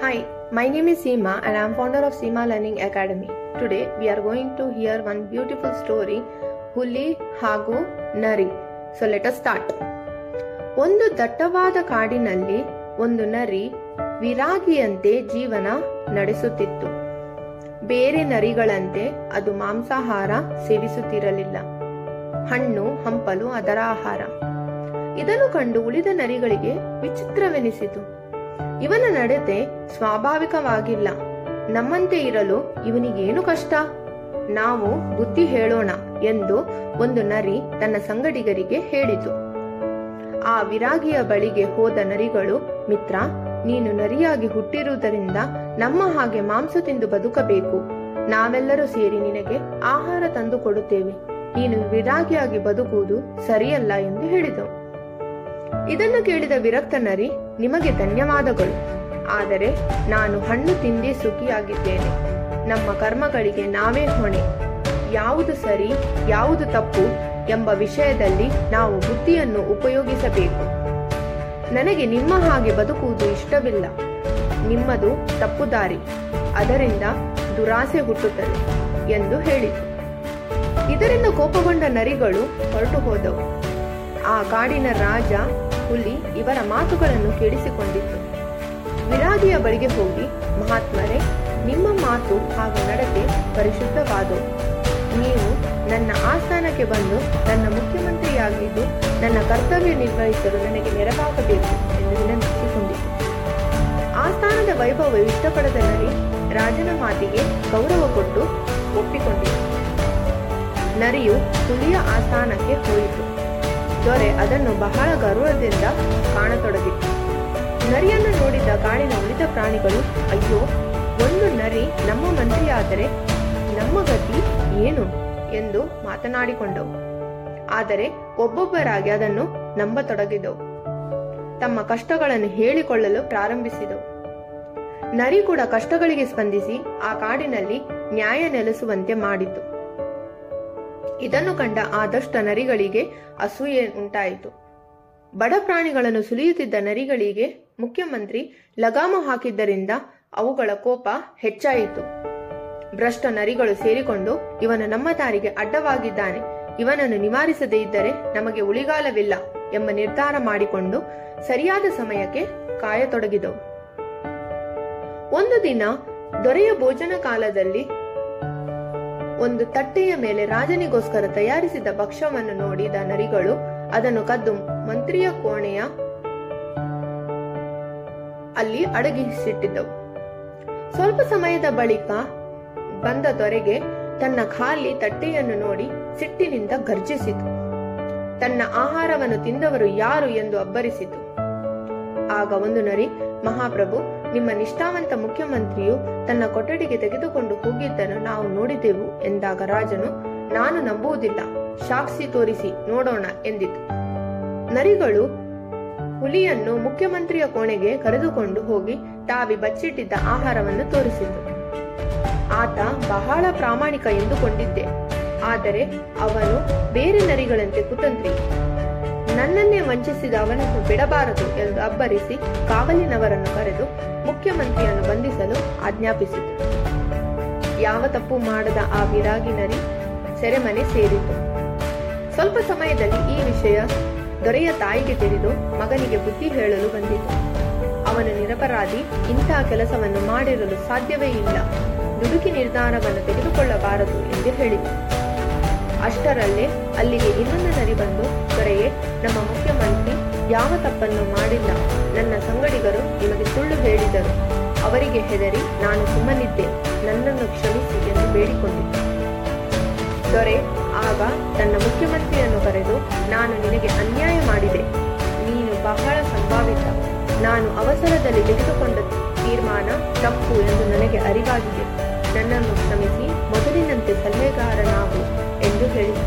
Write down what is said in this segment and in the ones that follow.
Hi, my name is Seema and I am founder of Seema Learning Academy. Today we are going to hear one beautiful story ಹುಲಿ ಹಾಗೂ ನರಿ So let us start. ಒಂದು ದಟ್ಟವಾದ ಕಾಡಿನಲ್ಲಿ ಒಂದು ನರಿ ವಿರಾಗಿಯಂತೆ ಜೀವನ ನಡೆಸುತ್ತಿತ್ತು ಬೇರೆ ನರಿಗಳಂತೆ ಅದು ಮಾಂಸಾಹಾರ ಸೇವಿಸುತ್ತಿರಲಿಲ್ಲ ಹಣ್ಣು ಹಂಪಲು ಅದರ ಆಹಾರ ಇದನ್ನು ಕಂಡು ಉಳಿದ ನರಿಗಳಿಗೆ ವಿಚಿತ್ರವೆನಿಸಿತು ಇವನ ನಡತೆ ಸ್ವಾಭಾವಿಕವಾಗಿಲ್ಲ. ನಮ್ಮಂತೆ ಇರಲು ಇವನಿಗೇನು ಕಷ್ಟ? ನಾವು ಬುದ್ಧಿ ಹೇಳೋಣ ಎಂದು ಒಂದು ನರಿ ತನ್ನ ಸಂಗಡಿಗರಿಗೆ ಹೇಳಿತು. ಆ ವಿರಾಗಿಯ ಬಳಿಗೆ ಹೋದ ನರಿಗಳು, ಮಿತ್ರ, ನೀನು ನರಿಯಾಗಿ ಹುಟ್ಟಿರುವುದರಿಂದ ನಮ್ಮ ಹಾಗೆ ಮಾಂಸ ತಿಂದು ಬದುಕಬೇಕು. ನಾವೆಲ್ಲರೂ ಸೇರಿ ನಿನಗೆ ಆಹಾರ ತಂದು ಕೊಡುತ್ತೇವೆ. ನೀನು ವಿರಾಗಿಯಾಗಿ ಬದುಕುವುದು ಸರಿಯಲ್ಲ ಎಂದು ಹೇಳಿದವು ಇದನ್ನು ಕೇಳಿದ ವಿರಕ್ತ ನರಿ, ನಿಮಗೆ ಧನ್ಯವಾದಗಳು. ಆದರೆ ನಾನು ಹಣ್ಣು ತಿಂದೇ ಸುಖಿಯಾಗಿದ್ದೇನೆ. ನಮ್ಮ ಕರ್ಮಗಳಿಗೆ ನಾವೇ ಹೊಣೆ. ಯಾವುದು ಸರಿ, ಯಾವುದು ತಪ್ಪು ಎಂಬ ವಿಷಯದಲ್ಲಿ ನಾವು ಬುದ್ಧಿಯನ್ನು ಉಪಯೋಗಿಸಬೇಕು. ನನಗೆ ನಿಮ್ಮ ಹಾಗೆ ಬದುಕುವುದು ಇಷ್ಟವಿಲ್ಲ. ನಿಮ್ಮದು ತಪ್ಪು ದಾರಿ ಅದರಿಂದ ದುರಾಸೆ ಹುಟ್ಟುತ್ತದೆ ಎಂದು ಹೇಳಿತು. ಇದರಿಂದ ಕೋಪಗೊಂಡ ನರಿಗಳು ಹೊರಟು ಹೋದವು ಆ ಕಾಡಿನ ರಾಜ ಹುಲಿ ಇವರ ಮಾತುಗಳನ್ನು ಕೇಳಿಸಿಕೊಂಡಿತ್ತು ವಿರಾಗಿಯ ಬಳಿಗೆ ಹೋಗಿ, ಮಹಾತ್ಮರೇ, ನಿಮ್ಮ ಮಾತು ಹಾಗೂ ನಡತೆ ಪರಿಶುದ್ಧವಾದವು ನೀವು ನನ್ನ ಆಸ್ಥಾನಕ್ಕೆ ಬಂದು ನನ್ನ ಮುಖ್ಯಮಂತ್ರಿಯಾಗಿದ್ದು ನನ್ನ ಕರ್ತವ್ಯ ನಿರ್ವಹಿಸಲು ನನಗೆ ನೆರವಾಗಬೇಕು ಎಂದು ವಿನಂತಿಸಿಕೊಂಡಿತು. ಆಸ್ಥಾನದ ವೈಭವ ಇಷ್ಟಪಡದ ನರಿ ರಾಜನ ಮಾತಿಗೆ ಗೌರವ ಕೊಟ್ಟು ಒಪ್ಪಿಕೊಂಡಿತು. ನರಿಯು ಹುಲಿಯ ಆಸ್ಥಾನಕ್ಕೆ ಹೋಯಿತು. ದೊರೆ ಅದನ್ನು ಬಹಳ ಗೌರವದಿಂದ ಕಾಣತೊಡಗಿತ್ತು ನರಿಯನ್ನು ನೋಡಿದ ಕಾಡಿನ ಉಳಿದ ಪ್ರಾಣಿಗಳು, ಅಯ್ಯೋ, ಒಂದು ನರಿ ನಮ್ಮ ಮಂತ್ರಿಯಾದರೆ ನಮ್ಮ ಗತಿ ಏನು? ಎಂದು ಮಾತನಾಡಿಕೊಂಡವು. ಆದರೆ ಒಬ್ಬೊಬ್ಬರಾಗಿ ಅದನ್ನು ನಂಬತೊಡಗಿದವು. ತಮ್ಮ ಕಷ್ಟಗಳನ್ನು ಹೇಳಿಕೊಳ್ಳಲು ಪ್ರಾರಂಭಿಸಿದವು. ನರಿ ಕೂಡ ಕಷ್ಟಗಳಿಗೆ ಸ್ಪಂದಿಸಿ ಆ ಕಾಡಿನಲ್ಲಿ ನ್ಯಾಯ ನೆಲೆಸುವಂತೆ ಮಾಡಿತು. ಇದನ್ನು ಕಂಡ ಆದಷ್ಟ ನರಿಗಳಿಗೆ ಅಸೂಯೆ ಉಂಟಾಯಿತು. ಬಡ ಪ್ರಾಣಿಗಳನ್ನು ಸುಲಿಯುತ್ತಿದ್ದ ನರಿಗಳಿಗೆ ಮುಖ್ಯಮಂತ್ರಿ ಲಗಾಮು ಹಾಕಿದ್ದರಿಂದ ಅವುಗಳ ಕೋಪ ಹೆಚ್ಚಾಯಿತು. ಭ್ರಷ್ಟ ನರಿಗಳು ಸೇರಿಕೊಂಡು ಇವನು ನಮ್ಮ ದಾರಿಗೆ ಅಡ್ಡವಾಗಿದ್ದಾನೆ. ಇವನನ್ನು ನಿವಾರಿಸದೇ ಇದ್ದರೆ ನಮಗೆ ಉಳಿಗಾಲವಿಲ್ಲ ಎಂಬ ನಿರ್ಧಾರ ಮಾಡಿಕೊಂಡು ಸರಿಯಾದ ಸಮಯಕ್ಕೆ ಕಾಯತೊಡಗಿದವು. ಒಂದು ದಿನ ದೊರೆಯ ಭೋಜನ ಕಾಲದಲ್ಲಿ ಒಂದು ತಟ್ಟೆಯ ಮೇಲೆ ರಾಜನಿಗೋಸ್ಕರ ತಯಾರಿಸಿದ ಭಕ್ಷ್ಯವನ್ನು ನೋಡಿದ ನರಿಗಳು ಅದನ್ನು ಕದ್ದು ಮಂತ್ರಿಯ ಕೋಣೆಯ ಅಲ್ಲಿ ಅಡಗಿಸಿಟ್ಟಿದ್ದವು. ಸ್ವಲ್ಪ ಸಮಯದ ಬಳಿಕ ಬಂದ ದೊರೆಗೆ ತನ್ನ ಖಾಲಿ ತಟ್ಟೆಯನ್ನು ನೋಡಿ ಸಿಟ್ಟಿನಿಂದ ಗರ್ಜಿಸಿತು ತನ್ನ ಆಹಾರವನ್ನು ತಿಂದವರು ಯಾರು ಎಂದು ಅಬ್ಬರಿಸಿತು. ಆಗ ಒಂದು ನರಿ ಮಹಾಪ್ರಭು ನಿಮ್ಮ ನಿಷ್ಠಾವಂತ ಮುಖ್ಯಮಂತ್ರಿಯು ತನ್ನ ಕೊಠಡಿಗೆ ತೆಗೆದುಕೊಂಡು ಹೋಗಿದ್ದನ್ನು ನಾವು ನೋಡಿದೆವು ಎಂದಾಗ ರಾಜನು, ನಾನು ನಂಬುವುದಿಲ್ಲ, ಸಾಕ್ಷಿ ತೋರಿಸಿ, ನೋಡೋಣ ಎಂದಿತು. ನರಿಗಳು ಹುಲಿಯನ್ನು ಮುಖ್ಯಮಂತ್ರಿಯ ಕೋಣೆಗೆ ಕರೆದುಕೊಂಡು ಹೋಗಿ ತಾವಿ ಬಚ್ಚಿಟ್ಟಿದ್ದ ಆಹಾರವನ್ನು ತೋರಿಸಿತು ಆತ ಬಹಳ ಪ್ರಾಮಾಣಿಕ ಎಂದುಕೊಂಡಿದ್ದೆ. ಆದರೆ ಅವನು ಬೇರೆ ನರಿಗಳಂತೆ ಕುತಂತ್ರಿ. ನನ್ನನ್ನೇ ವಂಚಿಸಿದ ಅವನನ್ನು ಬಿಡಬಾರದು ಎಂದು ಅಬ್ಬರಿಸಿ ಕಾವಲಿನವರನ್ನು ಕರೆದು ಮುಖ್ಯಮಂತ್ರಿಯನ್ನು ಬಂಧಿಸಲು ಆಜ್ಞಾಪಿಸಿತು. ಯಾವ ತಪ್ಪು ಮಾಡದ ಆ ವಿರಾಗಿನರಿ ಸೆರೆಮನೆ ಸೇರಿತು. ಸ್ವಲ್ಪ ಸಮಯದಲ್ಲಿ ಈ ವಿಷಯ ದೊರೆಯ ತಾಯಿಗೆ ತಿಳಿದು ಮಗನಿಗೆ ಬುದ್ಧಿ ಹೇಳಲು ಬಂದಿತು. ಅವನು ನಿರಪರಾಧಿ ಇಂತಹ ಕೆಲಸವನ್ನು ಮಾಡಿರಲು ಸಾಧ್ಯವೇ ಇಲ್ಲ. ದುಡುಕಿ ನಿರ್ಧಾರವನ್ನು ತೆಗೆದುಕೊಳ್ಳಬಾರದು ಎಂದು ಹೇಳಿತು. ಅಷ್ಟರಲ್ಲೇ ಅಲ್ಲಿಗೆ ಇನ್ನೊಂದು ನರಿ ಬಂದು ದೊರೆಯೇ ನಮ್ಮ ಮುಖ್ಯಮಂತ್ರಿ ಯಾವ ತಪ್ಪನ್ನು ಮಾಡಿಲ್ಲ. ನನ್ನ ಸಂಗಡಿಗರು ನಿಮಗೆ ಸುಳ್ಳು ಹೇಳಿದರು. ಅವರಿಗೆ ಹೆದರಿ ನಾನು ಸುಮ್ಮನಿದ್ದೆ. ನನ್ನನ್ನು ಕ್ಷಮಿಸಿ ಎಂದು ಬೇಡಿಕೊಂಡಿದ್ದೆ. ದೊರೆ, ಆಗ ತನ್ನ ಮುಖ್ಯಮಂತ್ರಿಯನ್ನು ಕರೆದು ನಾನು ನಿನಗೆ ಅನ್ಯಾಯ ಮಾಡಿದೆ. ನೀನು ಬಹಳ ಸಂಭಾವಿತ. ನಾನು ಅವಸರದಲ್ಲಿ ತೆಗೆದುಕೊಂಡ ತೀರ್ಮಾನ ತಪ್ಪು ಎಂದು ನನಗೆ ಅರಿವಾಗಿದೆ. ನನ್ನನ್ನು ಕ್ಷಮಿಸಿ, ಮೊದಲಿನಂತೆ ಸಲಹೆಗಾರನಾಗು. ಎಂದು ಹೇಳಿದ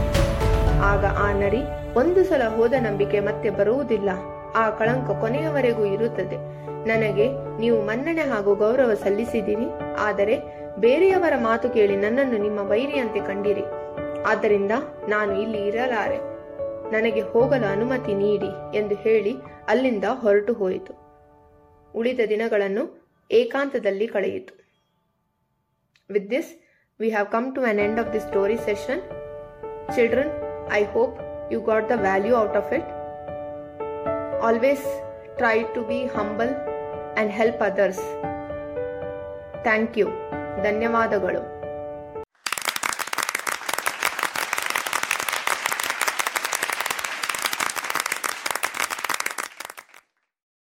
ಆಗ ಆ ನರಿ ಒಂದು ಸಲ ಹೋದ ನಂಬಿಕೆ ಮತ್ತೆ ಬರುವುದಿಲ್ಲ. ಆ ಕಳಂಕ ಕೊನೆಯವರೆಗೂ ಇರುತ್ತದೆ. ನನಗೆ ನೀವು ಮನ್ನಣೆ ಹಾಗೂ ಗೌರವ ಸಲ್ಲಿಸಿದಿರಿ ಆದರೆ ಬೇರೆಯವರ ಮಾತು ಕೇಳಿ ನನ್ನನ್ನು ನಿಮ್ಮ ವೈರಿಯಂತೆ ಕಂಡಿರಿ. ಆದ್ದರಿಂದ ನಾನು ಇಲ್ಲಿ ಇರಲಾರೆ. ನನಗೆ ಹೋಗಲು ಅನುಮತಿ ನೀಡಿ ಎಂದು ಹೇಳಿ ಅಲ್ಲಿಂದ ಹೊರಟು ಹೋಯಿತು. ಉಳಿದ ದಿನಗಳನ್ನು ಏಕಾಂತದಲ್ಲಿ ಕಳೆಯಿತು. With this we have come to an end of the story session children I hope you got the value out of it always try to be humble and help others thank you ಧನ್ಯವಾದಗಳು